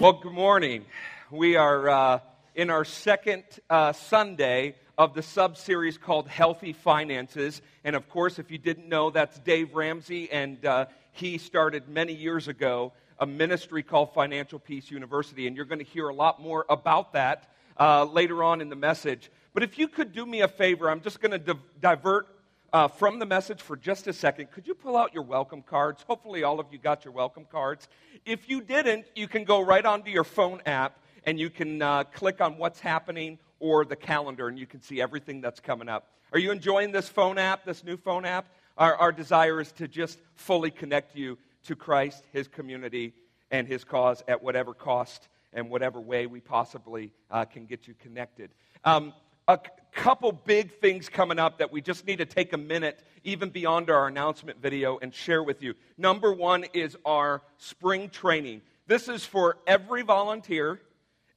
Well, good morning. We are uh, in our second uh, Sunday of the sub series called Healthy Finances. And of course, if you didn't know, that's Dave Ramsey, and uh, he started many years ago a ministry called Financial Peace University. And you're going to hear a lot more about that uh, later on in the message. But if you could do me a favor, I'm just going to di- divert uh, from the message for just a second, could you pull out your welcome cards? Hopefully, all of you got your welcome cards. If you didn't, you can go right onto your phone app and you can uh, click on what's happening or the calendar and you can see everything that's coming up. Are you enjoying this phone app, this new phone app? Our, our desire is to just fully connect you to Christ, His community, and His cause at whatever cost and whatever way we possibly uh, can get you connected. Um, a couple big things coming up that we just need to take a minute, even beyond our announcement video, and share with you. Number one is our spring training. This is for every volunteer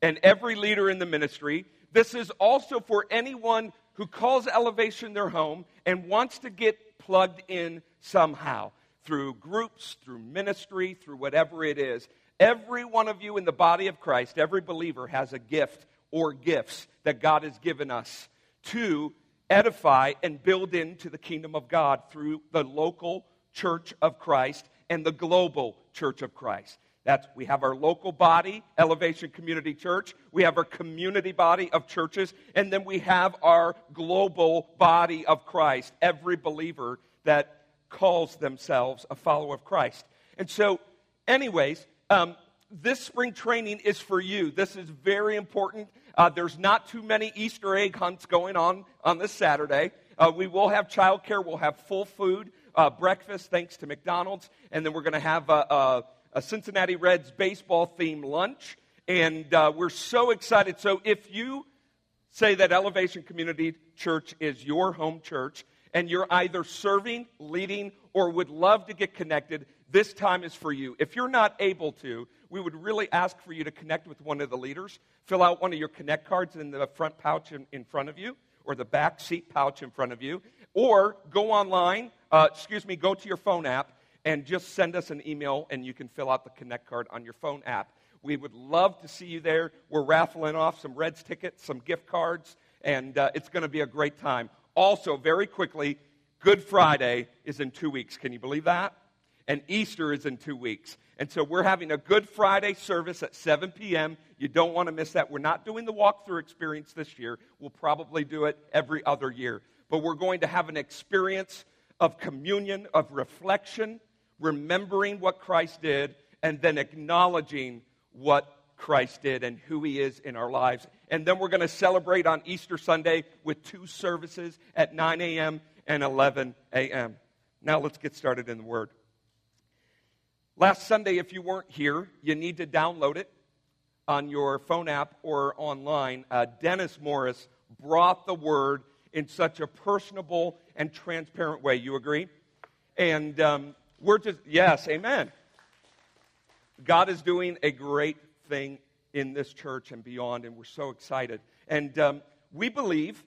and every leader in the ministry. This is also for anyone who calls Elevation their home and wants to get plugged in somehow through groups, through ministry, through whatever it is. Every one of you in the body of Christ, every believer has a gift or gifts that God has given us to edify and build into the kingdom of God through the local church of Christ and the global church of Christ. That's we have our local body, Elevation Community Church. We have our community body of churches, and then we have our global body of Christ. Every believer that calls themselves a follower of Christ. And so, anyways, um, this spring training is for you. This is very important. Uh, there's not too many Easter egg hunts going on on this Saturday. Uh, we will have childcare. We'll have full food uh, breakfast thanks to McDonald's, and then we're going to have a, a, a, Cincinnati Reds baseball themed lunch. And uh, we're so excited. So if you say that Elevation Community Church is your home church, and you're either serving, leading, or would love to get connected, this time is for you. If you're not able to, we would really ask for you to connect with one of the leaders. Fill out one of your Connect cards in the front pouch in, in front of you, or the back seat pouch in front of you, or go online, uh, excuse me, go to your phone app and just send us an email, and you can fill out the Connect card on your phone app. We would love to see you there. We're raffling off some Reds tickets, some gift cards, and uh, it's going to be a great time. Also, very quickly, Good Friday is in two weeks. Can you believe that? And Easter is in two weeks. And so we're having a Good Friday service at 7 p.m. You don't want to miss that. We're not doing the walkthrough experience this year. We'll probably do it every other year. But we're going to have an experience of communion, of reflection, remembering what Christ did, and then acknowledging what Christ did and who he is in our lives. And then we're going to celebrate on Easter Sunday with two services at 9 a.m. and 11 a.m. Now let's get started in the Word. Last Sunday, if you weren't here, you need to download it on your phone app or online. Uh, Dennis Morris brought the Word in such a personable and transparent way. You agree? And um, we're just, yes, amen. God is doing a great thing in this church and beyond, and we're so excited. And um, we believe,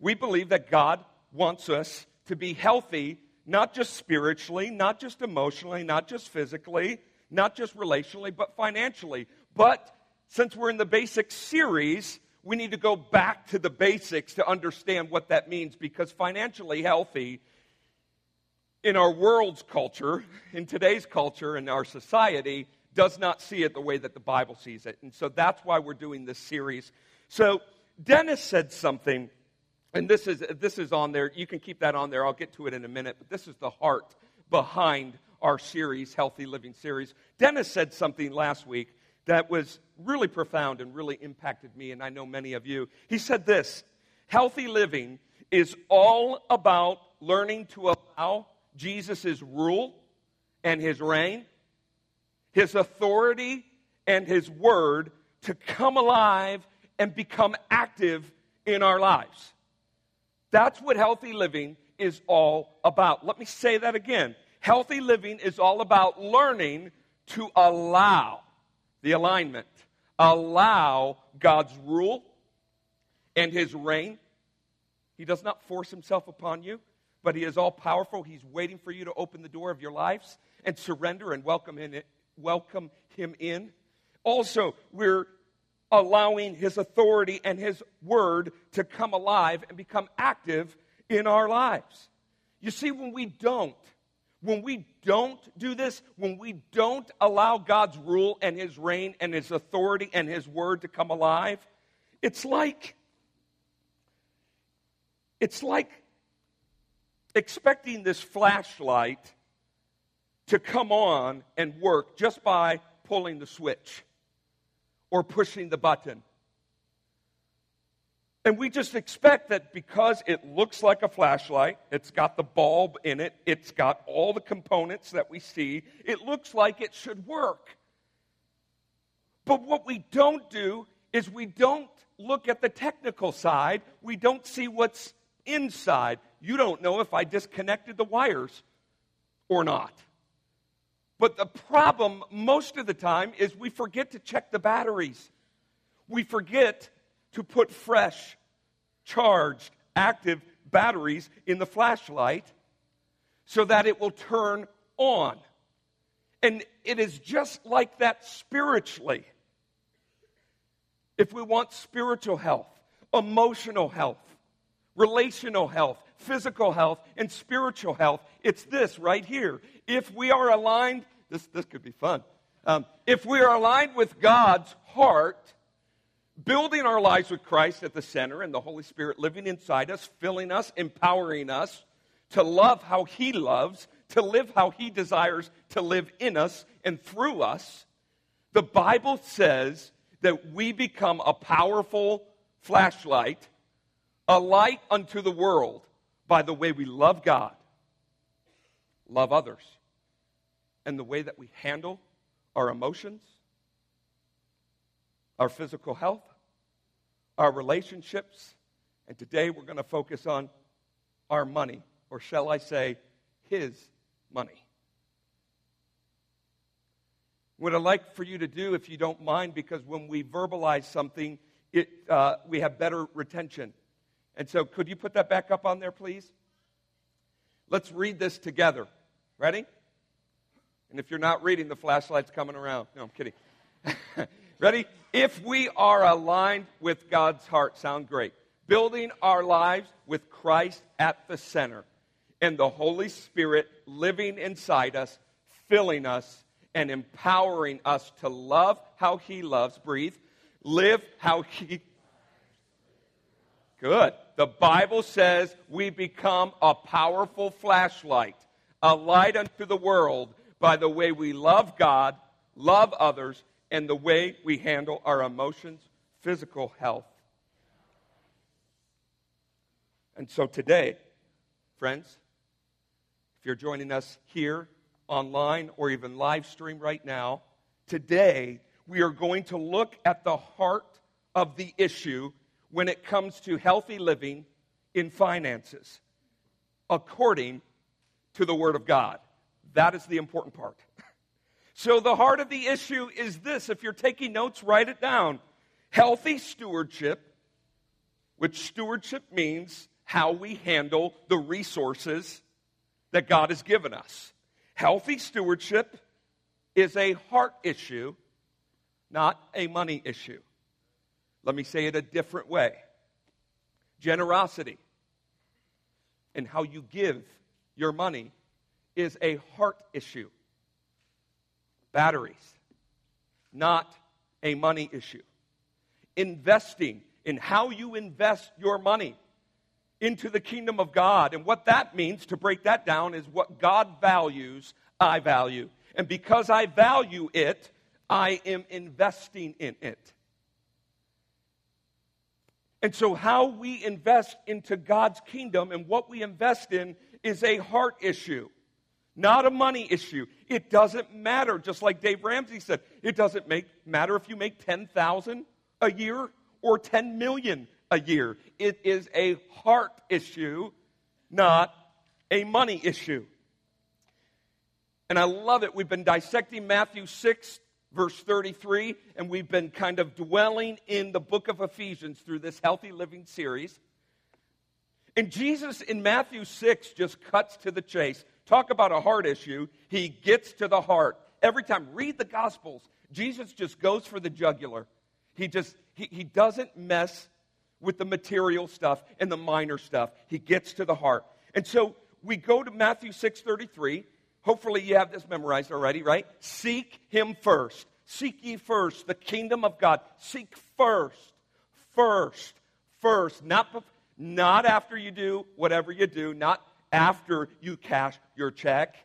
we believe that God wants us to be healthy, not just spiritually, not just emotionally, not just physically, not just relationally, but financially. But since we're in the basic series, we need to go back to the basics to understand what that means because financially healthy in our world's culture, in today's culture, in our society, does not see it the way that the Bible sees it. And so that's why we're doing this series. So Dennis said something, and this is, this is on there. You can keep that on there. I'll get to it in a minute. But this is the heart behind our series, Healthy Living series. Dennis said something last week that was really profound and really impacted me, and I know many of you. He said this Healthy living is all about learning to allow Jesus' rule and his reign his authority, and His word to come alive and become active in our lives. That's what healthy living is all about. Let me say that again. Healthy living is all about learning to allow the alignment, allow God's rule and His reign. He does not force Himself upon you, but He is all powerful. He's waiting for you to open the door of your lives and surrender and welcome in welcome him in. Also, we're allowing His authority and His word to come alive and become active in our lives. You see, when we don't, when we don't do this, when we don't allow God's rule and His reign and His authority and His word to come alive, it's like it's like expecting this flashlight to come on and work just by pulling the switch or pushing the button. And we just expect that because it looks like a flashlight, it's got the bulb in it, it's got all the components that we see, it looks like it should work. But what we don't do is we don't look at the technical side, we don't see what's inside. You don't know if I disconnected the wires or not. But the problem most of the time is we forget to check the batteries. We forget to put fresh, charged, active batteries in the flashlight so that it will turn on. And it is just like that spiritually. If we want spiritual health, emotional health, relational health, physical health, and spiritual health, it's this right here. If we are aligned, this, this could be fun. Um, if we are aligned with God's heart, building our lives with Christ at the center and the Holy Spirit living inside us, filling us, empowering us to love how He loves, to live how He desires to live in us and through us, the Bible says that we become a powerful flashlight, a light unto the world by the way we love God, love others, and the way that we handle our emotions, our physical health, our relationships, and today we're going to focus on our money, or shall I say, His money. What I'd like for you to do, if you don't mind, because when we verbalize something, it, uh, we have better retention. And so, could you put that back up on there, please? Let's read this together. Ready? And if you're not reading, the flashlight's coming around. No, I'm kidding. Ready? If we are aligned with God's heart, sound great. Building our lives with Christ at the center and the Holy Spirit living inside us, filling us, and empowering us to love how He loves. Breathe. Live how He. Good. The Bible says we become a powerful flashlight, a light unto the world by the way we love God, love others, and the way we handle our emotions, physical health. And so today, friends, if you're joining us here, online, or even live stream right now, today we are going to look at the heart of the issue when it comes to healthy living in finances according to the Word of God. That is the important part. So, the heart of the issue is this. If you're taking notes, write it down. Healthy stewardship, which stewardship means how we handle the resources that God has given us. Healthy stewardship is a heart issue, not a money issue. Let me say it a different way generosity and how you give your money is a heart issue. Batteries, not a money issue. Investing in how you invest your money into the kingdom of God. And what that means, to break that down, is what God values, I value. And because I value it, I am investing in it. And so, how we invest into God's kingdom and what we invest in is a heart issue not a money issue. It doesn't matter. Just like Dave Ramsey said, it doesn't make, matter if you make 10,000 a year or 10 million a year. It is a heart issue, not a money issue. And I love it. We've been dissecting Matthew 6, verse 33, and we've been kind of dwelling in the book of Ephesians through this healthy living series. And Jesus in Matthew 6 just cuts to the chase. Talk about a heart issue. He gets to the heart. Every time, read the Gospels Jesus just goes for the jugular. He just, he, he doesn't mess with the material stuff and the minor stuff. He gets to the heart. And so we go to Matthew 6:33. Hopefully you have this memorized already, right? Seek him first. Seek ye first the kingdom of God. Seek first. First. First. Not, not after you do whatever you do, not after you cash your check,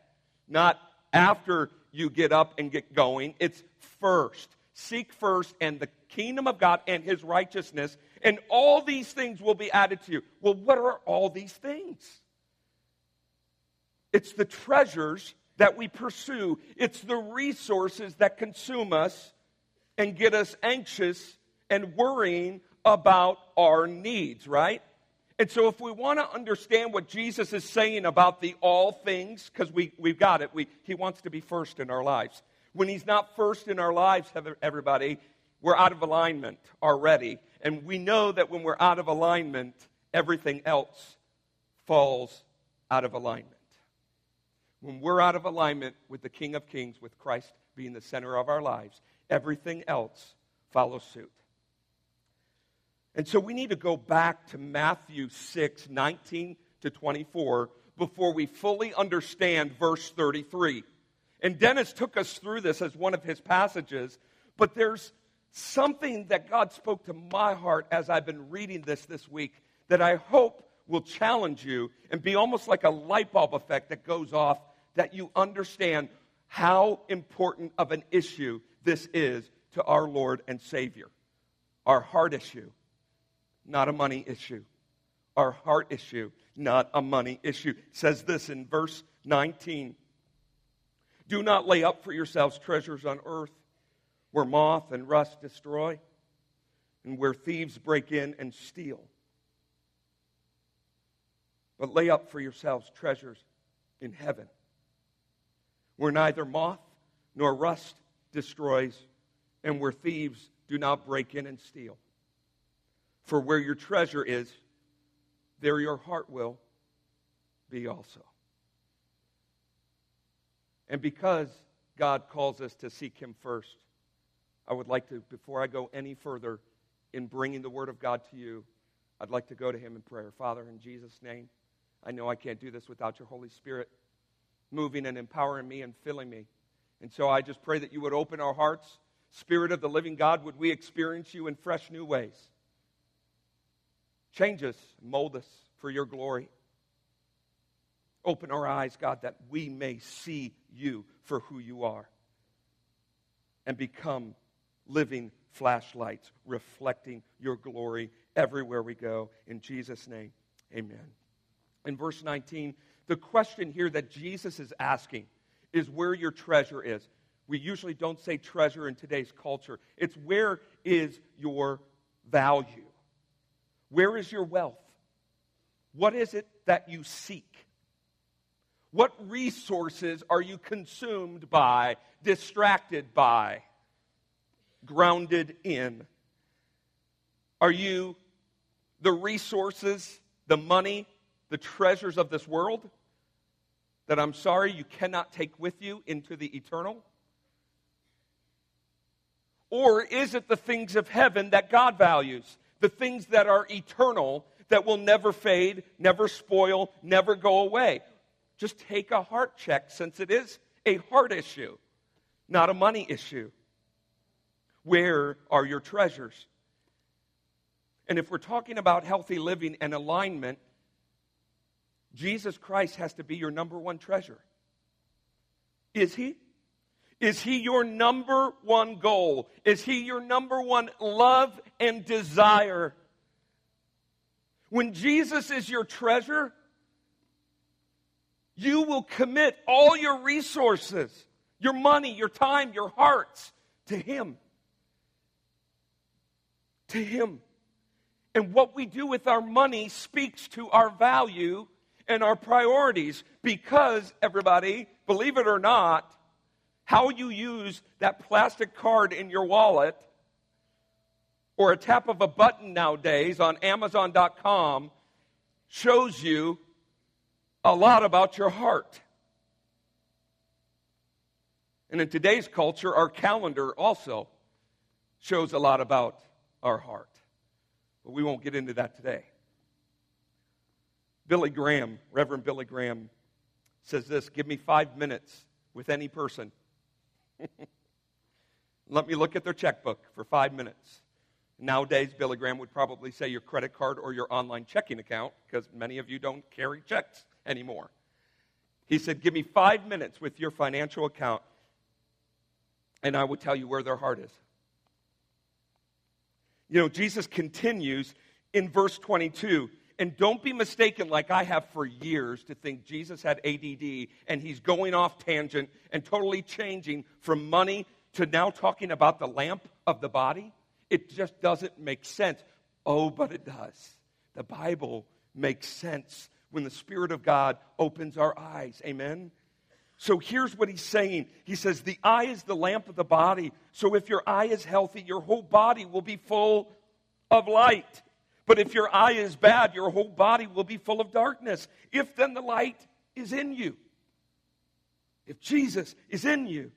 not after you get up and get going. It's first. Seek first and the kingdom of God and his righteousness, and all these things will be added to you. Well, what are all these things? It's the treasures that we pursue, it's the resources that consume us and get us anxious and worrying about our needs, right? And so, if we want to understand what Jesus is saying about the all things, because we, we've got it, we, he wants to be first in our lives. When he's not first in our lives, everybody, we're out of alignment already. And we know that when we're out of alignment, everything else falls out of alignment. When we're out of alignment with the King of Kings, with Christ being the center of our lives, everything else follows suit. And so we need to go back to Matthew 6, 19 to 24, before we fully understand verse 33. And Dennis took us through this as one of his passages, but there's something that God spoke to my heart as I've been reading this this week that I hope will challenge you and be almost like a light bulb effect that goes off that you understand how important of an issue this is to our Lord and Savior. Our heart issue not a money issue. Our heart issue, not a money issue. It says this in verse 19 Do not lay up for yourselves treasures on earth where moth and rust destroy and where thieves break in and steal. But lay up for yourselves treasures in heaven where neither moth nor rust destroys and where thieves do not break in and steal. For where your treasure is, there your heart will be also. And because God calls us to seek Him first, I would like to, before I go any further in bringing the Word of God to you, I'd like to go to Him in prayer. Father, in Jesus' name, I know I can't do this without your Holy Spirit moving and empowering me and filling me. And so I just pray that you would open our hearts. Spirit of the living God, would we experience you in fresh new ways? Change us, mold us for your glory. Open our eyes, God, that we may see you for who you are and become living flashlights reflecting your glory everywhere we go. In Jesus' name, amen. In verse 19, the question here that Jesus is asking is where your treasure is. We usually don't say treasure in today's culture, it's where is your value? Where is your wealth? What is it that you seek? What resources are you consumed by, distracted by, grounded in? Are you the resources, the money, the treasures of this world that I'm sorry you cannot take with you into the eternal? Or is it the things of heaven that God values? the things that are eternal, that will never fade, never spoil, never go away. Just take a heart check since it is a heart issue, not a money issue. Where are your treasures? And if we're talking about healthy living and alignment, Jesus Christ has to be your number one treasure. Is he? Is he your number one goal? Is he your number one love and desire? When Jesus is your treasure, you will commit all your resources, your money, your time, your hearts to Him. To Him. And what we do with our money speaks to our value and our priorities because, everybody, believe it or not, how you use that plastic card in your wallet or a tap of a button nowadays on Amazon.com shows you a lot about your heart. And in today's culture, our calendar also shows a lot about our heart. But we won't get into that today. Billy Graham, Reverend Billy Graham, says this Give me five minutes with any person. Let me look at their checkbook for five minutes. Nowadays, Billy Graham would probably say your credit card or your online checking account because many of you don't carry checks anymore. He said, Give me five minutes with your financial account, and I will tell you where their heart is. You know, Jesus continues in verse 22. And don't be mistaken, like I have for years, to think Jesus had ADD and he's going off tangent and totally changing from money to now talking about the lamp of the body. It just doesn't make sense. Oh, but it does. The Bible makes sense when the Spirit of God opens our eyes. Amen? So here's what he's saying. He says, The eye is the lamp of the body. So if your eye is healthy, your whole body will be full of light. But if your eye is bad, your whole body will be full of darkness. If then the light is in you, if Jesus is in you,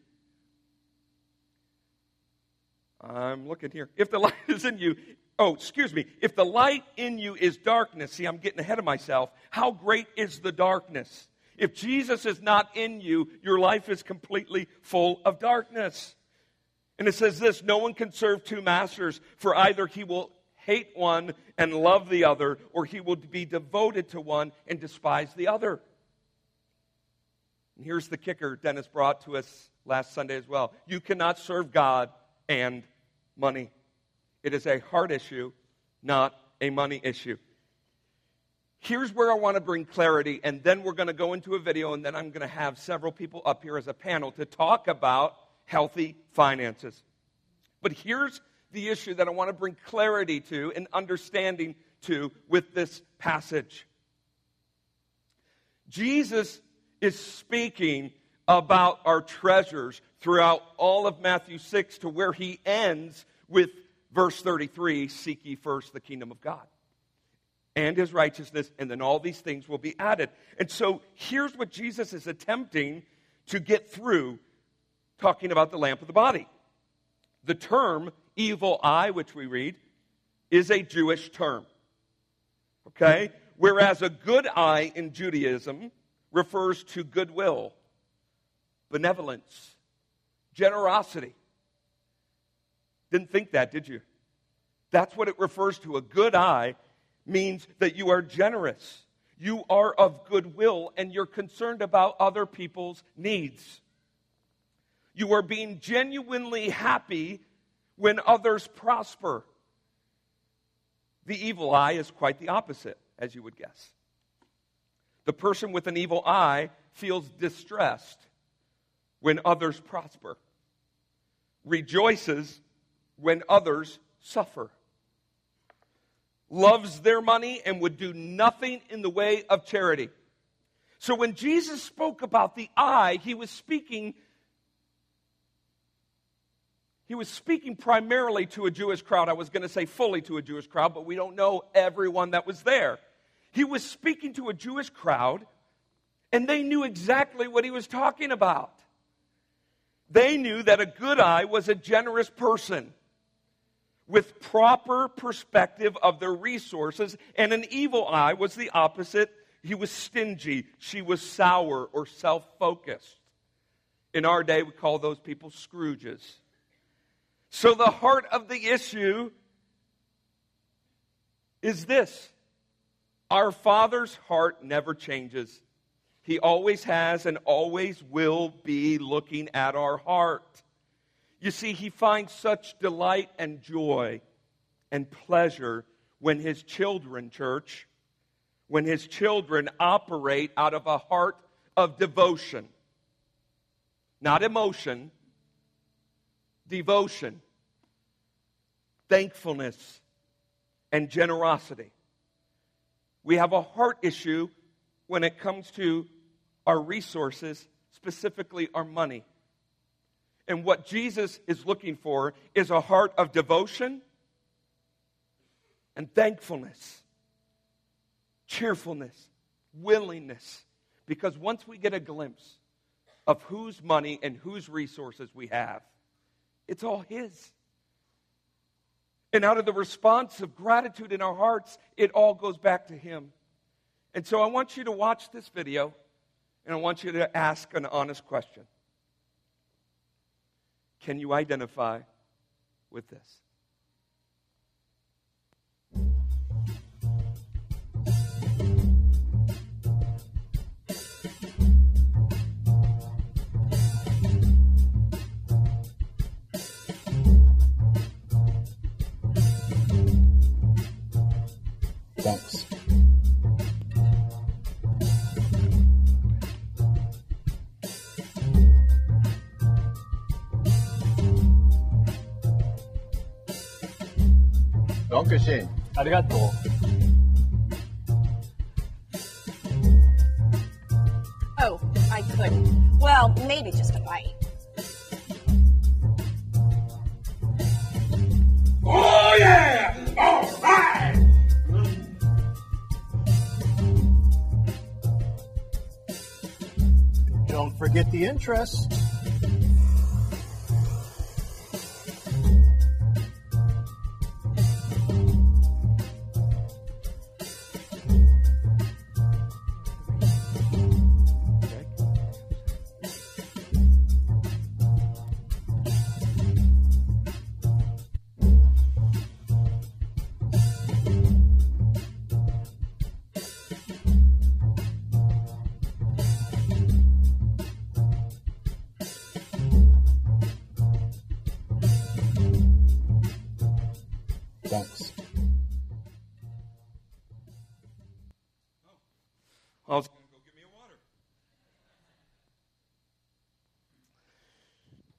I'm looking here. If the light is in you, oh, excuse me, if the light in you is darkness, see, I'm getting ahead of myself. How great is the darkness? If Jesus is not in you, your life is completely full of darkness. And it says this no one can serve two masters, for either he will hate one and love the other, or he will be devoted to one and despise the other. And here's the kicker Dennis brought to us last Sunday as well. You cannot serve God and money. It is a heart issue, not a money issue. Here's where I want to bring clarity, and then we're going to go into a video, and then I'm going to have several people up here as a panel to talk about healthy finances. But here's the issue that I want to bring clarity to and understanding to with this passage. Jesus is speaking about our treasures throughout all of Matthew 6 to where he ends with verse 33 Seek ye first the kingdom of God and his righteousness, and then all these things will be added. And so here's what Jesus is attempting to get through talking about the lamp of the body. The term evil eye, which we read, is a Jewish term. Okay? Whereas a good eye in Judaism refers to goodwill, benevolence, generosity. Didn't think that, did you? That's what it refers to. A good eye means that you are generous, you are of goodwill, and you're concerned about other people's needs. You are being genuinely happy when others prosper. The evil eye is quite the opposite, as you would guess. The person with an evil eye feels distressed when others prosper, rejoices when others suffer loves their money, and would do nothing in the way of charity. So when Jesus spoke about the eye, he was speaking he was speaking primarily to a Jewish crowd. I was going to say fully to a Jewish crowd, but we don't know everyone that was there. He was speaking to a Jewish crowd, and they knew exactly what he was talking about. They knew that a good eye was a generous person with proper perspective of their resources, and an evil eye was the opposite. He was stingy, she was sour or self focused. In our day, we call those people Scrooges. So, the heart of the issue is this our Father's heart never changes. He always has and always will be looking at our heart. You see, he finds such delight and joy and pleasure when his children, church, when his children operate out of a heart of devotion. Not emotion, devotion, thankfulness, and generosity. We have a heart issue when it comes to our resources, specifically our money. And what Jesus is looking for is a heart of devotion and thankfulness, cheerfulness, willingness. Because once we get a glimpse of whose money and whose resources we have. It's all His. And out of the response of gratitude in our hearts, it all goes back to Him. And so I want you to watch this video and I want you to ask an honest question Can you identify with this? Dankeschön. ありがとう。Oh, I couldn't. Well, maybe just a bite. Oh yeah! All right! Don't forget the interest.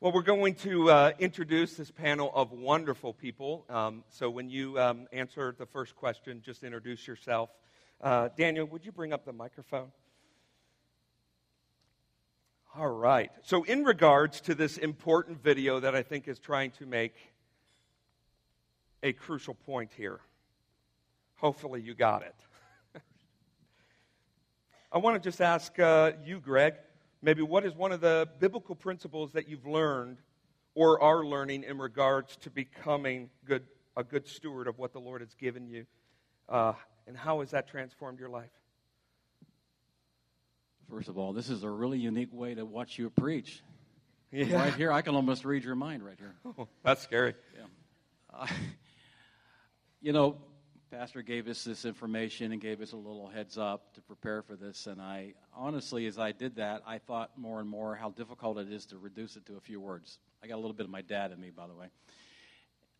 Well, we're going to uh, introduce this panel of wonderful people. Um, so when you um, answer the first question, just introduce yourself. Uh, Daniel, would you bring up the microphone? All right. So, in regards to this important video that I think is trying to make a crucial point here, hopefully you got it. I want to just ask uh, you, Greg, maybe what is one of the biblical principles that you've learned or are learning in regards to becoming good, a good steward of what the Lord has given you? Uh, and how has that transformed your life? First of all, this is a really unique way to watch you preach. Yeah. Right here, I can almost read your mind right here. Oh, that's scary. Yeah. Uh, you know, Pastor gave us this information and gave us a little heads up to prepare for this. And I honestly, as I did that, I thought more and more how difficult it is to reduce it to a few words. I got a little bit of my dad in me, by the way.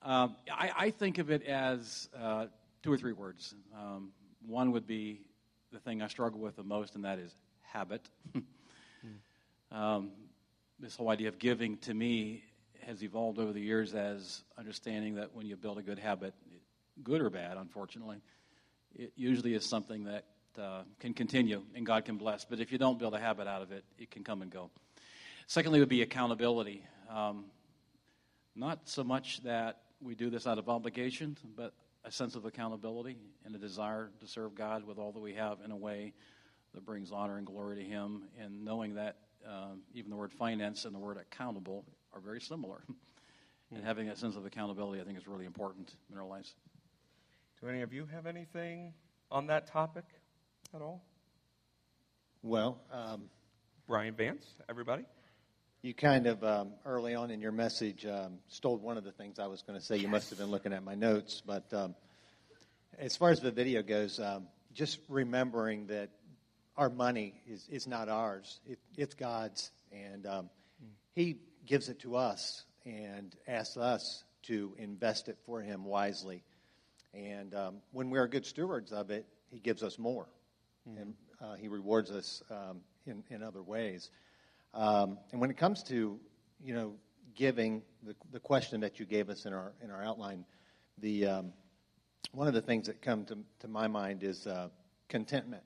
Um, I, I, think of it as uh, two or three words. Um, one would be the thing I struggle with the most, and that is habit. um, this whole idea of giving to me has evolved over the years as understanding that when you build a good habit, good or bad, unfortunately, it usually is something that uh, can continue and God can bless. But if you don't build a habit out of it, it can come and go. Secondly, would be accountability. Um, not so much that we do this out of obligation, but a sense of accountability and a desire to serve God with all that we have in a way that brings honor and glory to Him, and knowing that um, even the word finance and the word accountable are very similar. and having that sense of accountability, I think, is really important in our lives. Do any of you have anything on that topic at all? Well, um, Brian Vance, everybody? you kind of um, early on in your message um, stole one of the things I was going to say. You must have been looking at my notes. But um, as far as the video goes, um, just remembering that our money is, is not ours, it, it's God's. And um, He gives it to us and asks us to invest it for Him wisely. And um, when we are good stewards of it, He gives us more. And uh, He rewards us um, in, in other ways. Um, and when it comes to, you know, giving, the, the question that you gave us in our, in our outline, the, um, one of the things that come to, to my mind is uh, contentment.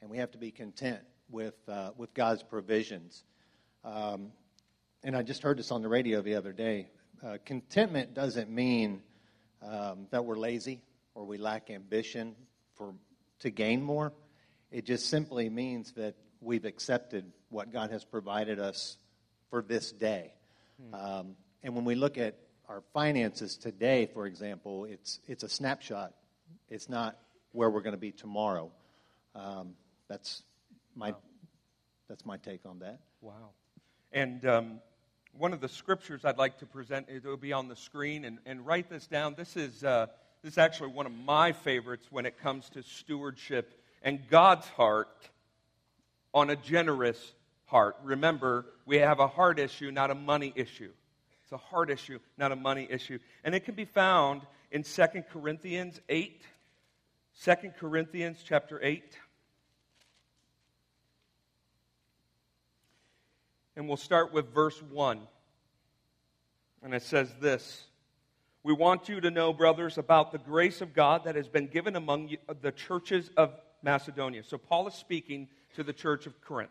And we have to be content with, uh, with God's provisions. Um, and I just heard this on the radio the other day. Uh, contentment doesn't mean um, that we're lazy or we lack ambition for, to gain more. It just simply means that we've accepted what God has provided us for this day. Um, and when we look at our finances today, for example, it's, it's a snapshot. It's not where we're going to be tomorrow. Um, that's, my, that's my take on that. Wow. And um, one of the scriptures I'd like to present, it will be on the screen, and, and write this down. This is, uh, this is actually one of my favorites when it comes to stewardship and God's heart on a generous heart. Remember, we have a heart issue, not a money issue. It's a heart issue, not a money issue. And it can be found in 2 Corinthians 8. 2 Corinthians chapter 8. And we'll start with verse 1. And it says this We want you to know, brothers, about the grace of God that has been given among you, the churches of Macedonia. So Paul is speaking to the church of Corinth,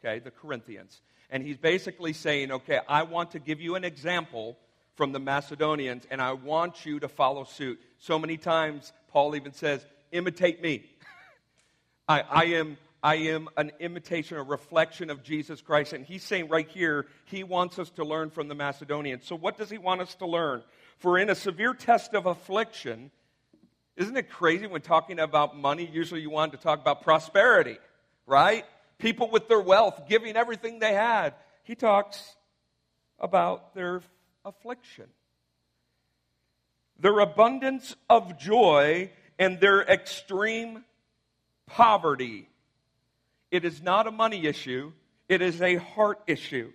okay, the Corinthians. And he's basically saying, okay, I want to give you an example from the Macedonians, and I want you to follow suit. So many times, Paul even says, imitate me. I, I am I am an imitation, a reflection of Jesus Christ. And he's saying right here, he wants us to learn from the Macedonians. So, what does he want us to learn? For in a severe test of affliction, isn't it crazy when talking about money? Usually you want to talk about prosperity, right? People with their wealth giving everything they had. He talks about their affliction, their abundance of joy, and their extreme poverty. It is not a money issue, it is a heart issue.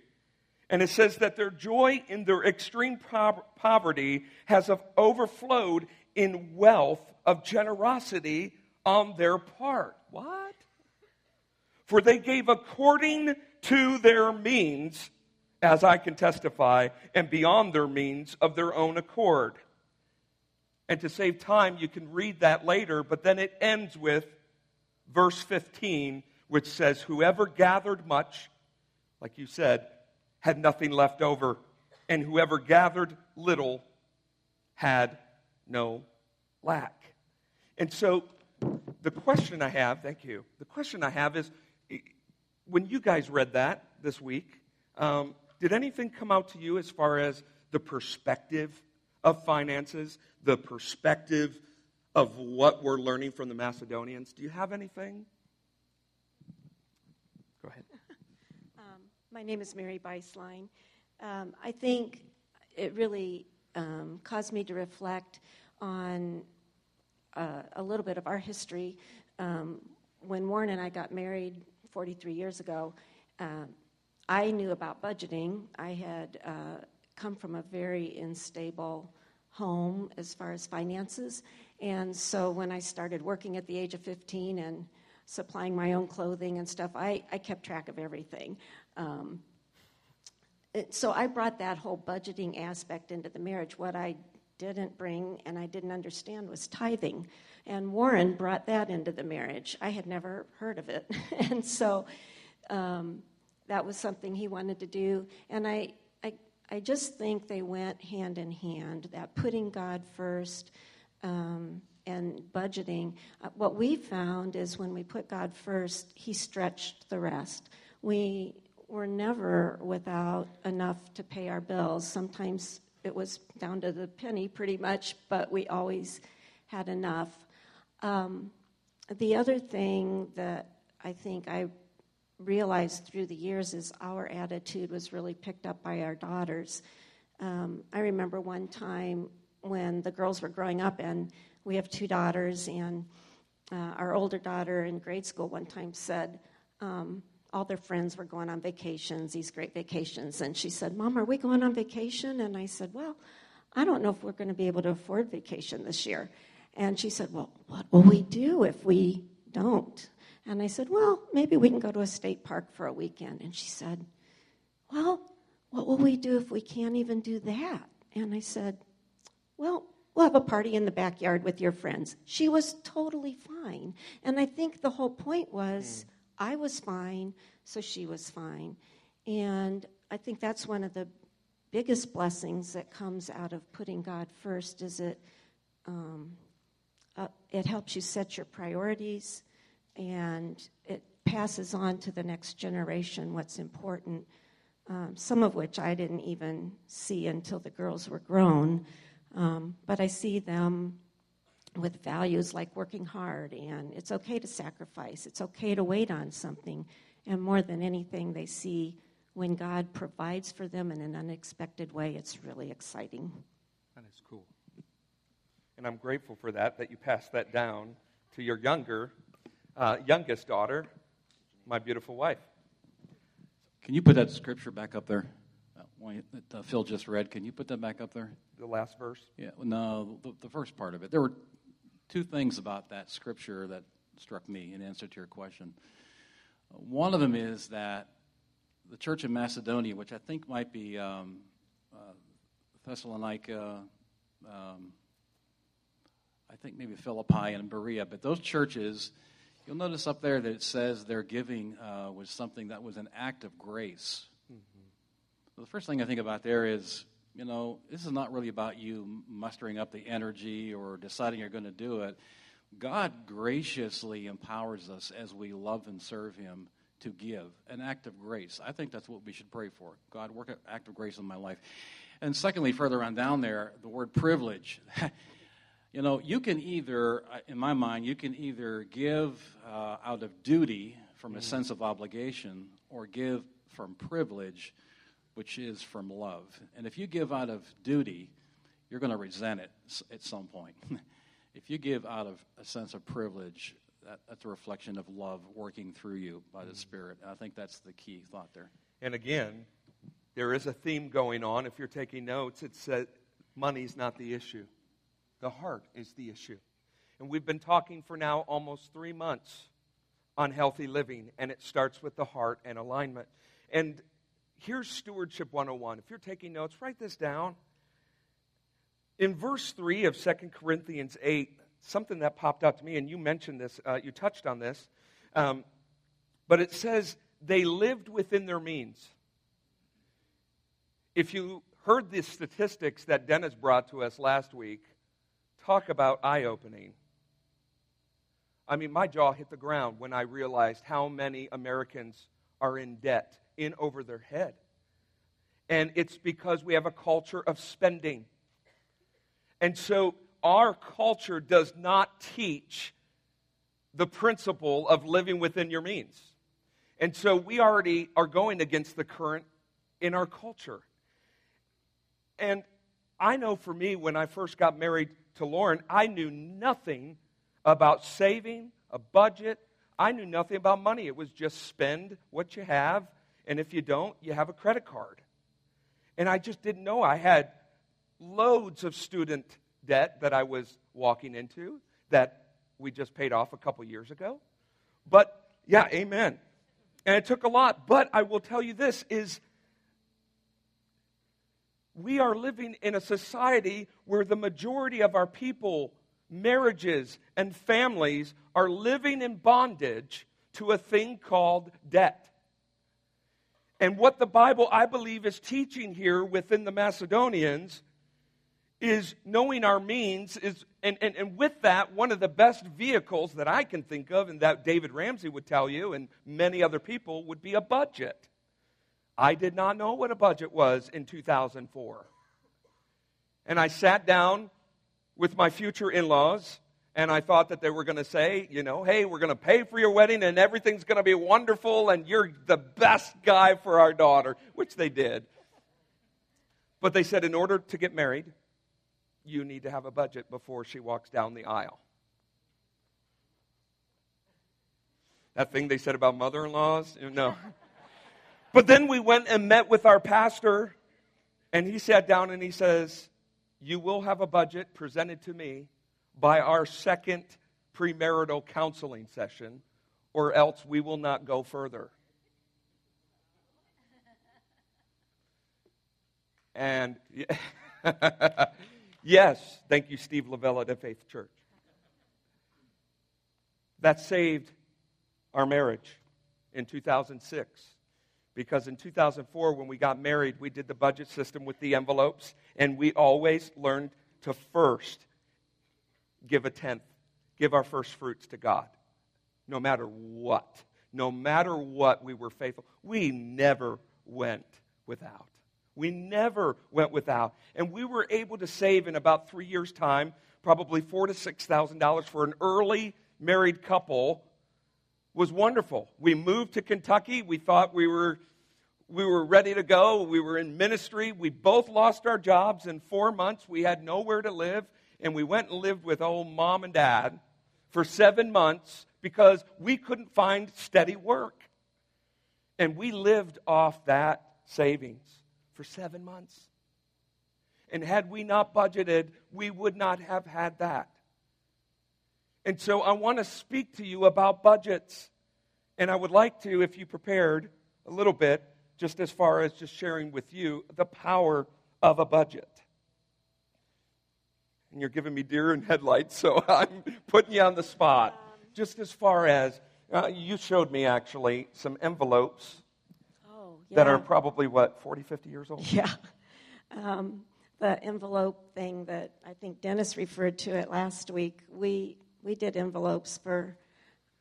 And it says that their joy in their extreme po- poverty has overflowed in wealth of generosity on their part. What? For they gave according to their means, as I can testify, and beyond their means of their own accord. And to save time, you can read that later, but then it ends with verse 15 which says, Whoever gathered much, like you said, had nothing left over, and whoever gathered little had no lack. And so the question I have, thank you, the question I have is when you guys read that this week, um, did anything come out to you as far as the perspective of finances, the perspective of what we're learning from the Macedonians? Do you have anything? Go ahead. Um, my name is Mary Beislein. Um, I think it really um, caused me to reflect on uh, a little bit of our history. Um, when Warren and I got married 43 years ago, uh, I knew about budgeting. I had uh, come from a very unstable home as far as finances. And so when I started working at the age of 15 and supplying my own clothing and stuff, I, I kept track of everything. Um, so I brought that whole budgeting aspect into the marriage. What I didn't bring and I didn't understand was tithing. And Warren brought that into the marriage. I had never heard of it. and so um, that was something he wanted to do. And I, I, I just think they went hand in hand that putting God first. Um, and budgeting, uh, what we found is when we put God first, He stretched the rest. We were never without enough to pay our bills. Sometimes it was down to the penny pretty much, but we always had enough. Um, the other thing that I think I realized through the years is our attitude was really picked up by our daughters. Um, I remember one time when the girls were growing up and we have two daughters, and uh, our older daughter in grade school one time said, um, all their friends were going on vacations, these great vacations. And she said, Mom, are we going on vacation? And I said, Well, I don't know if we're going to be able to afford vacation this year. And she said, Well, what will we do if we don't? And I said, Well, maybe we can go to a state park for a weekend. And she said, Well, what will we do if we can't even do that? And I said, Well, We'll have a party in the backyard with your friends. She was totally fine. And I think the whole point was mm. I was fine, so she was fine. And I think that's one of the biggest blessings that comes out of putting God first is it um, uh, it helps you set your priorities and it passes on to the next generation what's important, um, some of which I didn't even see until the girls were grown. Um, but I see them with values like working hard and it's okay to sacrifice, it's okay to wait on something. And more than anything, they see when God provides for them in an unexpected way, it's really exciting. That is cool. And I'm grateful for that, that you passed that down to your younger, uh, youngest daughter, my beautiful wife. Can you put that scripture back up there? Uh, one that uh, Phil just read. Can you put that back up there? The last verse. Yeah, no, the, the first part of it. There were two things about that scripture that struck me in answer to your question. One of them is that the church in Macedonia, which I think might be um, uh, Thessalonica, um, I think maybe Philippi and Berea, but those churches, you'll notice up there that it says their giving uh, was something that was an act of grace. The first thing I think about there is, you know, this is not really about you mustering up the energy or deciding you're going to do it. God graciously empowers us as we love and serve Him to give an act of grace. I think that's what we should pray for. God, work an act of grace in my life. And secondly, further on down there, the word privilege. You know, you can either, uh, in my mind, you can either give uh, out of duty from a mm. sense of obligation or give from privilege, which is from love. And if you give out of duty, you're going to resent it at some point. if you give out of a sense of privilege, that, that's a reflection of love working through you by the mm. Spirit. And I think that's the key thought there. And again, there is a theme going on. If you're taking notes, it says money's not the issue. The heart is the issue. And we've been talking for now almost three months on healthy living, and it starts with the heart and alignment. And here's Stewardship 101. If you're taking notes, write this down. In verse 3 of 2 Corinthians 8, something that popped out to me, and you mentioned this, uh, you touched on this, um, but it says, they lived within their means. If you heard the statistics that Dennis brought to us last week, Talk about eye opening. I mean, my jaw hit the ground when I realized how many Americans are in debt, in over their head. And it's because we have a culture of spending. And so our culture does not teach the principle of living within your means. And so we already are going against the current in our culture. And I know for me, when I first got married to Lauren, I knew nothing about saving, a budget. I knew nothing about money. It was just spend what you have, and if you don't, you have a credit card. And I just didn't know. I had loads of student debt that I was walking into that we just paid off a couple years ago. But yeah, amen. And it took a lot. But I will tell you this is we are living in a society where the majority of our people, marriages, and families are living in bondage to a thing called debt. And what the Bible, I believe, is teaching here within the Macedonians is knowing our means is and, and, and with that one of the best vehicles that i can think of and that david ramsey would tell you and many other people would be a budget I did not know what a budget was in 2004. And I sat down with my future in laws, and I thought that they were going to say, you know, hey, we're going to pay for your wedding, and everything's going to be wonderful, and you're the best guy for our daughter, which they did. But they said, in order to get married, you need to have a budget before she walks down the aisle. That thing they said about mother in laws? No. But then we went and met with our pastor, and he sat down and he says, You will have a budget presented to me by our second premarital counseling session, or else we will not go further. And yes, thank you, Steve Lavella at Faith Church. That saved our marriage in 2006. Because in 2004, when we got married, we did the budget system with the envelopes, and we always learned to first give a tenth, give our first fruits to God, no matter what. no matter what, we were faithful. We never went without. We never went without. And we were able to save in about three years' time, probably four to six thousand dollars for an early married couple was wonderful. We moved to Kentucky. We thought we were we were ready to go. We were in ministry. We both lost our jobs in four months. We had nowhere to live. And we went and lived with old mom and dad for seven months because we couldn't find steady work. And we lived off that savings for seven months. And had we not budgeted, we would not have had that. And so I want to speak to you about budgets. And I would like to, if you prepared a little bit, just as far as just sharing with you the power of a budget. And you're giving me deer in headlights, so I'm putting you on the spot. Just as far as uh, you showed me actually some envelopes Oh, that are probably what 40 50 years old Yeah. Um, the envelope thing that I think Dennis referred to it last week, we, we did envelopes for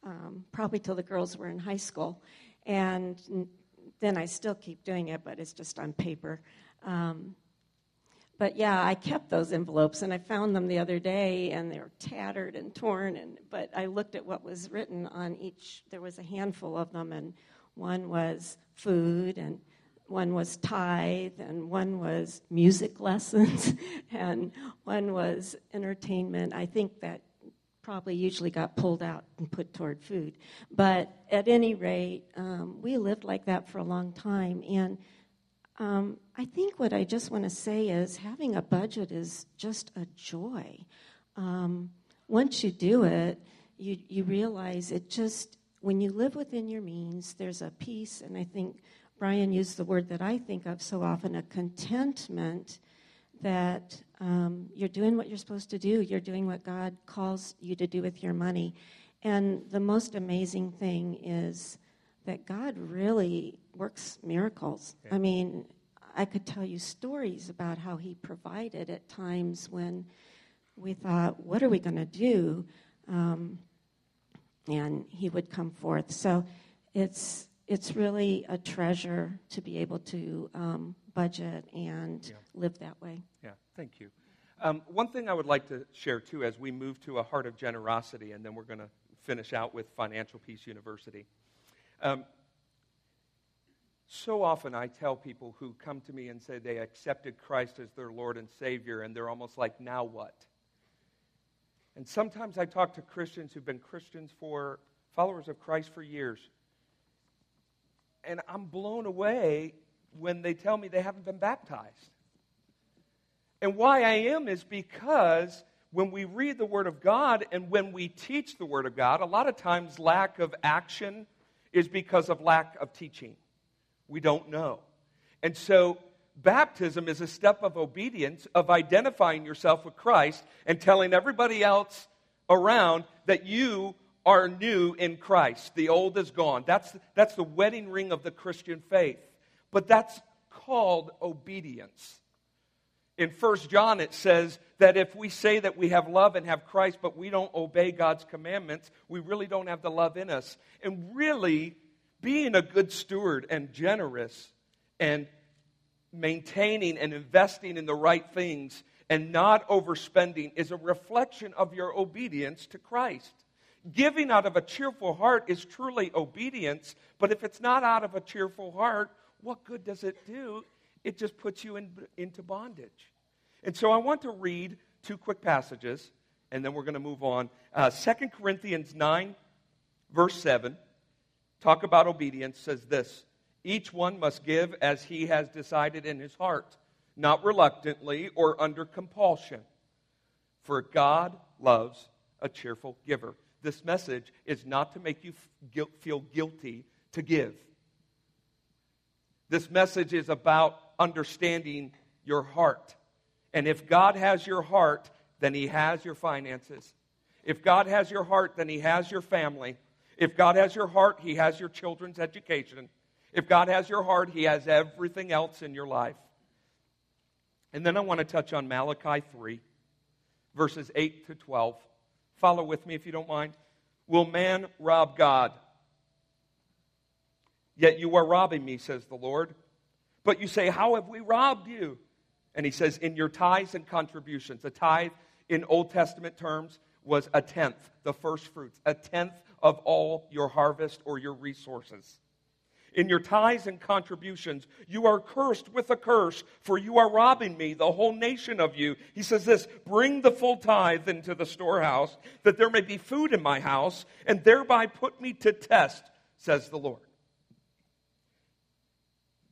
um, probably till the girls were in high school. And then I still keep doing it, but it's just on paper. Um, but yeah, I kept those envelopes and I found them the other day and they were tattered and torn. And, but I looked at what was written on each, there was a handful of them, and one was food and one was tithe and one was music lessons and one was entertainment. I think that probably usually got pulled out and put toward food. But at any rate, um, we lived like that for a long time. And um, I think what I just want to say is having a budget is just a joy. Um, once you do it, you, you realize it just, when you live within your means, there's a peace, and I think Brian used the word that I think of so often a contentment that um, you're doing what you're supposed to do. You're doing what God calls you to do with your money. And the most amazing thing is that God really works miracles. I mean, I could tell you stories about how He provided at times when we thought, what are we going to do? Um, and He would come forth. So it's, it's really a treasure to be able to um, budget and Yeah. live that way. Yeah, thank you. Um, one thing I would like to share too as we move to a heart of generosity, and then we're going to finish out with Financial Peace University. Um, so often I tell people who come to me and say they accepted Christ as their Lord and Savior, and they're almost like, now what? And sometimes I talk to Christians who've been Christians for, followers of Christ for years. And I'm blown away when they tell me they haven't been baptized. And why I am is because when we read the Word of God and when we teach the Word of God, a lot of times lack of action is because of lack of teaching. We don't know. And so, baptism is a step of obedience, of identifying yourself with Christ and telling everybody else around that you are new in Christ. The old is gone. That's, that's the wedding ring of the Christian faith. But that's called obedience. In 1 John, it says that if we say that we have love and have Christ, but we don't obey God's commandments, we really don't have the love in us. And really, being a good steward and generous and maintaining and investing in the right things and not overspending is a reflection of your obedience to Christ. Giving out of a cheerful heart is truly obedience, but if it's not out of a cheerful heart, what good does it do? It just puts you in, into bondage. And so I want to read two quick passages, and then we're going to move on. Uh, 2 Corinthians 9, verse 7, talk about obedience, says this Each one must give as he has decided in his heart, not reluctantly or under compulsion. For God loves a cheerful giver. This message is not to make you feel guilty to give. This message is about understanding your heart. And if God has your heart, then He has your finances. If God has your heart, then He has your family. If God has your heart, He has your children's education. If God has your heart, He has everything else in your life. And then I want to touch on Malachi 3, verses 8 to 12. Follow with me if you don't mind. Will man rob God? Yet you are robbing me, says the Lord. But you say, How have we robbed you? And he says, In your tithes and contributions. A tithe in Old Testament terms was a tenth, the first fruits, a tenth of all your harvest or your resources. In your tithes and contributions, you are cursed with a curse, for you are robbing me, the whole nation of you. He says this Bring the full tithe into the storehouse, that there may be food in my house, and thereby put me to test, says the Lord.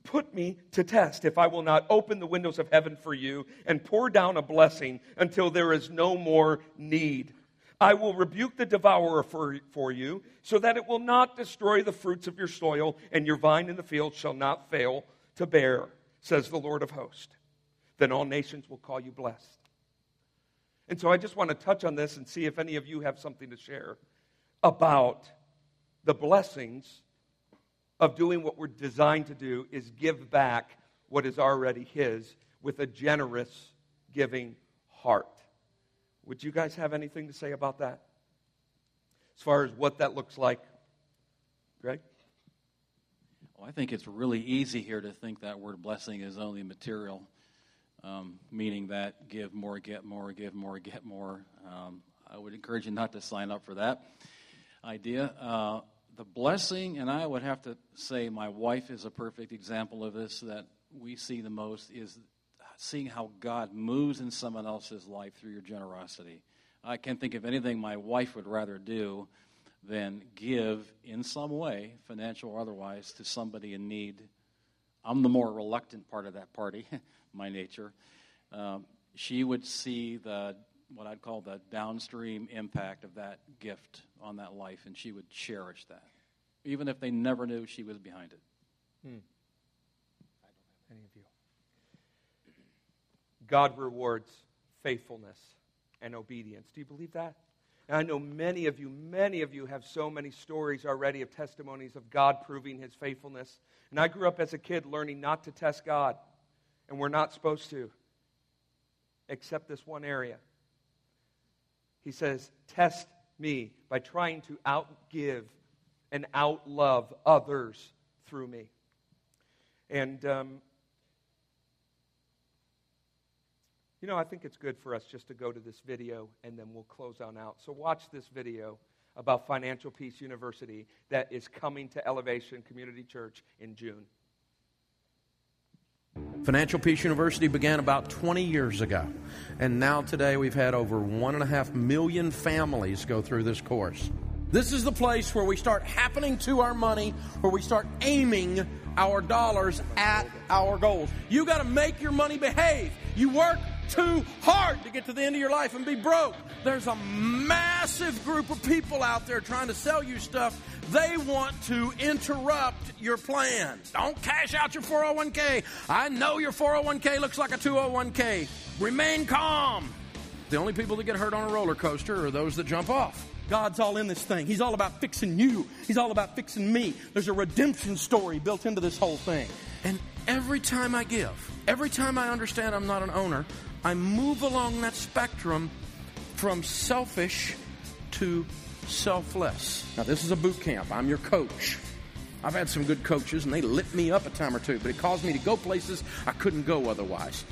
Put me to test if I will not open the windows of heaven for you and pour down a blessing until there is no more need. I will rebuke the devourer for, for you, so that it will not destroy the fruits of your soil, and your vine in the field shall not fail to bear, says the Lord of hosts. Then all nations will call you blessed. And so I just want to touch on this and see if any of you have something to share about the blessings of doing what we're designed to do is give back what is already His with a generous, giving heart. Would you guys have anything to say about that? As far as what that looks like? Greg? Well, I think it's really easy here to think that word blessing is only material, um, meaning that give more, get more, give more, get more. Um, I would encourage you not to sign up for that idea. Uh, the blessing, and I would have to say my wife is a perfect example of this, that we see the most is seeing how God moves in someone else's life through your generosity. I can't think of anything my wife would rather do than give in some way, financial or otherwise, to somebody in need. I'm the more reluctant part of that party, my nature. Um, she would see the what I'd call the downstream impact of that gift on that life, and she would cherish that, even if they never knew she was behind it. Hmm. Any of you? God rewards faithfulness and obedience. Do you believe that? And I know many of you, many of you have so many stories already of testimonies of God proving his faithfulness. And I grew up as a kid learning not to test God, and we're not supposed to, except this one area. He says, Test me by trying to outgive and outlove others through me. And um, You know, I think it's good for us just to go to this video and then we'll close on out. So, watch this video about Financial Peace University that is coming to Elevation Community Church in June. Financial Peace University began about 20 years ago, and now today we've had over one and a half million families go through this course. This is the place where we start happening to our money, where we start aiming our dollars at our goals. You got to make your money behave. You work too hard to get to the end of your life and be broke. There's a massive group of people out there trying to sell you stuff. They want to interrupt your plan. Don't cash out your 401k. I know your 401k looks like a 201k. Remain calm. The only people that get hurt on a roller coaster are those that jump off. God's all in this thing. He's all about fixing you. He's all about fixing me. There's a redemption story built into this whole thing. And every time I give, every time I understand I'm not an owner, I move along that spectrum from selfish to selfless. Now, this is a boot camp. I'm your coach. I've had some good coaches, and they lit me up a time or two, but it caused me to go places I couldn't go otherwise.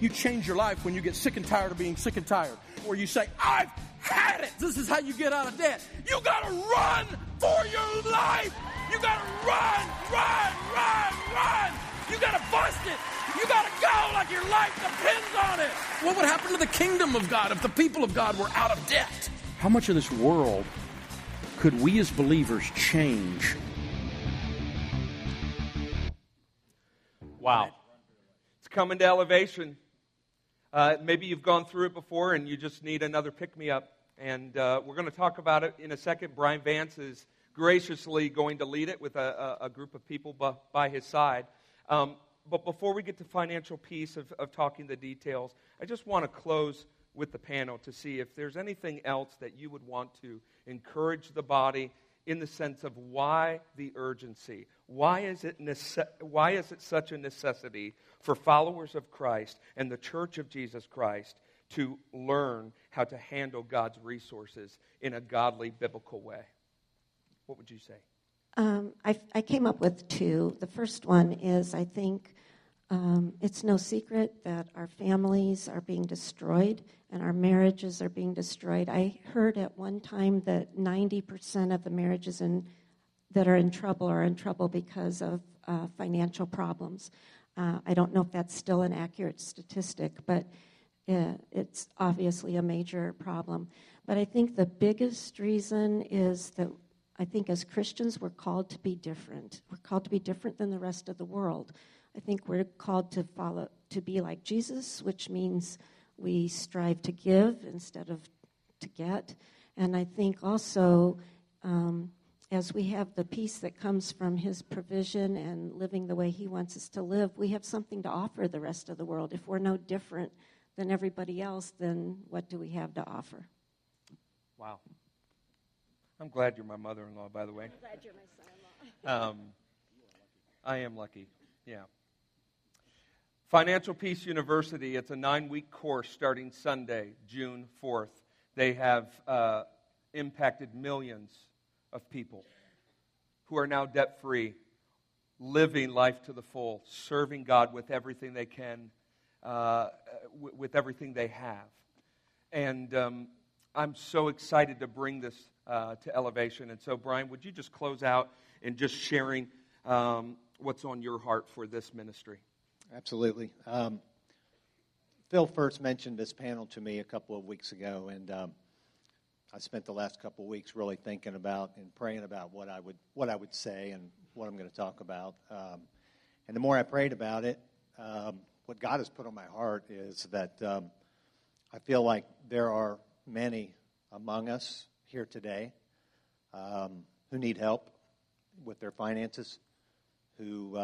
You change your life when you get sick and tired of being sick and tired, or you say, I've had it. This is how you get out of debt. You got to run for your life. You got to run, run, run, run. You got to bust it. You got to go like your life depends on it. What would happen to the kingdom of God if the people of God were out of debt? How much of this world could we as believers change? Wow. It's coming to elevation. Uh, maybe you've gone through it before and you just need another pick me up. And uh, we're going to talk about it in a second. Brian Vance is graciously going to lead it with a, a, a group of people by, by his side. Um, but before we get to Financial Peace of, of talking the details, I just want to close with the panel to see if there's anything else that you would want to encourage the body in the sense of why the urgency. Why is it, nece- why is it such a necessity for followers of Christ and the church of Jesus Christ to learn how to handle God's resources in a godly, biblical way? What would you say? Um, I, I came up with two. The first one is I think um, it's no secret that our families are being destroyed and our marriages are being destroyed. I heard at one time that 90% of the marriages in, that are in trouble are in trouble because of uh, financial problems. Uh, I don't know if that's still an accurate statistic, but uh, it's obviously a major problem. But I think the biggest reason is that I think as Christians, we're called to be different. We're called to be different than the rest of the world. I think we're called to follow, to be like Jesus, which means we strive to give instead of to get. And I think also, um, as we have the peace that comes from His provision and living the way He wants us to live, we have something to offer the rest of the world. If we're no different than everybody else, then what do we have to offer? Wow. I'm glad you're my mother in law, by the way. I'm glad you're my son in law. Um, I am lucky, yeah. Financial Peace University, it's a nine week course starting Sunday, June 4th. They have uh, impacted millions of people who are now debt free, living life to the full, serving God with everything they can, uh, w- with everything they have. And um, I'm so excited to bring this uh, to elevation. And so, Brian, would you just close out and just sharing um, what's on your heart for this ministry? Absolutely. Um, Phil first mentioned this panel to me a couple of weeks ago, and um, I spent the last couple of weeks really thinking about and praying about what I would what I would say and what I'm going to talk about. Um, and the more I prayed about it, um, what God has put on my heart is that um, I feel like there are many among us here today um, who need help with their finances, who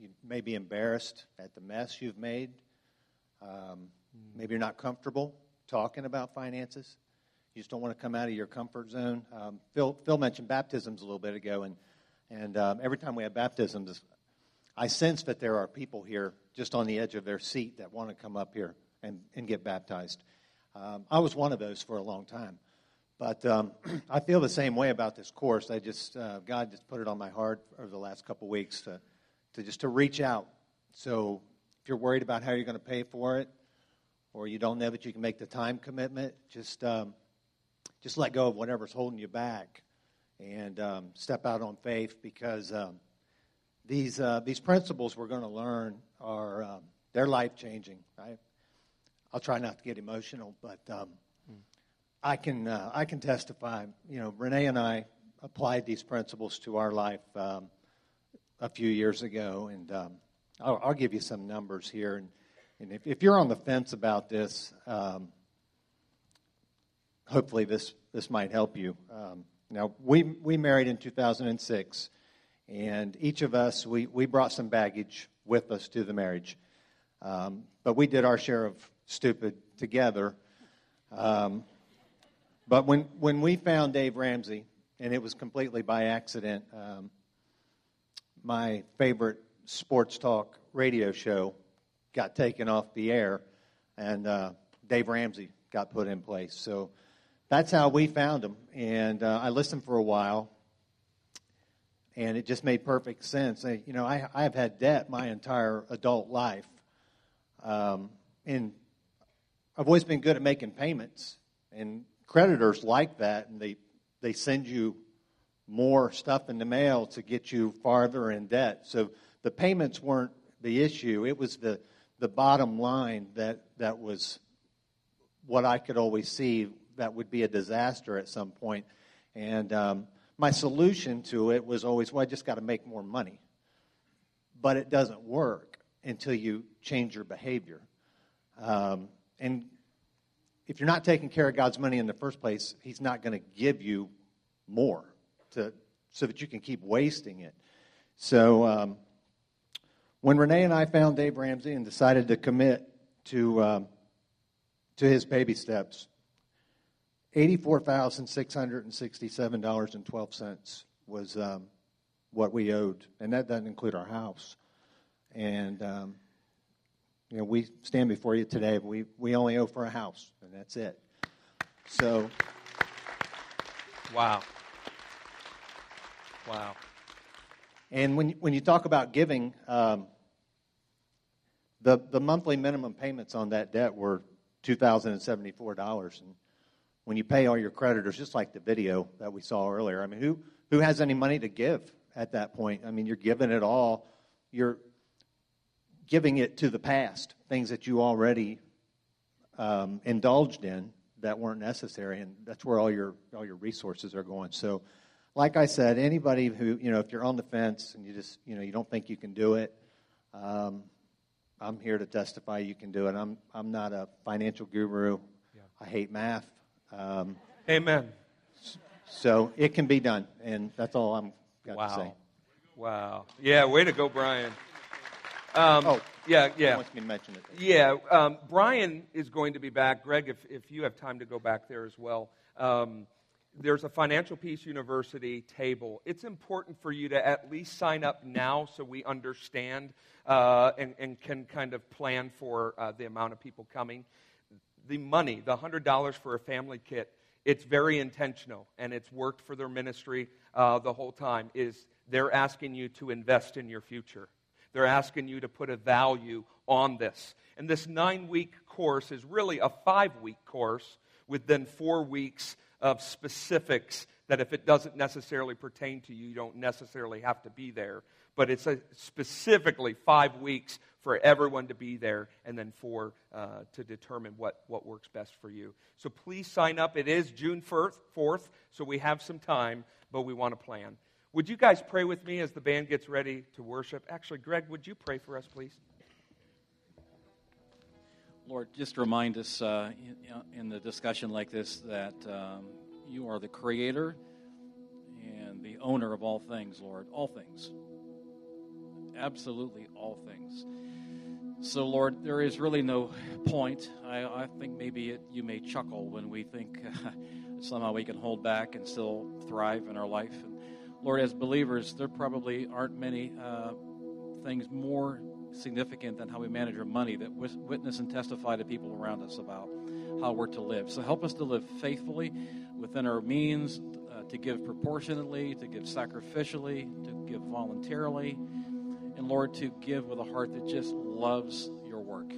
you may be embarrassed at the mess you've made. Um, maybe you're not comfortable talking about finances. You just don't want to come out of your comfort zone. Um, Phil, Phil mentioned baptisms a little bit ago, and, and um, every time we have baptisms, I sense that there are people here just on the edge of their seat that want to come up here and, and get baptized. Um, I was one of those for a long time. But um, I feel the same way about this course. I just uh, God just put it on my heart over the last couple of weeks to, to just to reach out. So if you're worried about how you're going to pay for it, or you don't know that you can make the time commitment, just um, just let go of whatever's holding you back, and um, step out on faith because um, these uh, these principles we're going to learn are um, they're life changing. Right? I'll try not to get emotional, but um, I can uh, I can testify. You know, Renee and I applied these principles to our life um, a few years ago, and um, I'll, I'll, give you some numbers here. And, and if, if, you're on the fence about this, um, hopefully this this might help you. Um, now, we we married in 2006, and each of us we we brought some baggage with us to the marriage, um, but we did our share of stupid together. Um, but when, when we found Dave Ramsey, and it was completely by accident, um, my favorite sports talk radio show got taken off the air, and uh, Dave Ramsey got put in place. So that's how we found him. And uh, I listened for a while, and it just made perfect sense. You know, I, I've had debt my entire adult life, um, and I've always been good at making payments. And creditors like that, and they they send you more stuff in the mail to get you farther in debt. So the payments weren't the issue; it was the the bottom line that that was what I could always see that would be a disaster at some point. And um, my solution to it was always, well, I just got to make more money. But it doesn't work until you change your behavior. Um, and if you're not taking care of God's money in the first place, He's not going to give you more to, so that you can keep wasting it. So um, when Renee and I found Dave Ramsey and decided to commit to um, to his baby steps, eighty-four thousand six hundred and sixty-seven dollars and twelve cents was um, what we owed, and that doesn't include our house. And um, you know, we stand before you today, we, we only owe for a house, and that's it. So. Wow. Wow. And when, when you talk about giving, um, the, the monthly minimum payments on that debt were $2,074. And when you pay all your creditors, just like the video that we saw earlier, I mean, who, who has any money to give at that point? I mean, you're giving it all. You're giving it to the past, things that you already um, indulged in that weren't necessary, and that's where all your all your resources are going. So, like I said, anybody who you know, if you're on the fence and you just you know you don't think you can do it, um, I'm here to testify you can do it. I'm I'm not a financial guru. Yeah. I hate math. Um, Amen. so it can be done, and that's all I'm got wow. to say. Wow. Yeah, way to go, Brian. Um, Oh, yeah, yeah. wants me to mention it. Yeah, um, Brian is going to be back. Greg, if, if you have time to go back there as well. Um, there's a Financial Peace University table. It's important for you to at least sign up now so we understand uh, and, and can kind of plan for uh, the amount of people coming. The money, the $100 for a family kit, it's very intentional and it's worked for their ministry uh, the whole time. Is they're asking you to invest in your future. They're asking you to put a value on this. And this nine week course is really a five week course with then four weeks of specifics that if it doesn't necessarily pertain to you, you don't necessarily have to be there. But it's specifically five weeks for everyone to be there and then four uh, to determine what, what works best for you. So please sign up. It is June 4th, 4th, so we have some time, but we want to plan. Would you guys pray with me as the band gets ready to worship? Actually, Greg, would you pray for us, please? Lord, just remind us uh, in, in the discussion like this that um, you are the creator and the owner of all things, Lord. All things. Absolutely all things. So, Lord, there is really no point. I, I think maybe it, you may chuckle when we think uh, somehow we can hold back and still thrive in our life. And Lord, as believers, there probably aren't many uh, things more significant than how we manage our money that witness and testify to people around us about how we're to live. So help us to live faithfully within our means, uh, to give proportionately, to give sacrificially, to give voluntarily, and Lord, to give with a heart that just loves your work.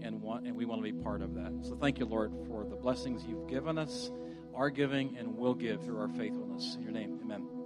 And, want, and we want to be part of that. So thank you, Lord, for the blessings you've given us, are giving, and will give through our faithfulness. In your name, amen.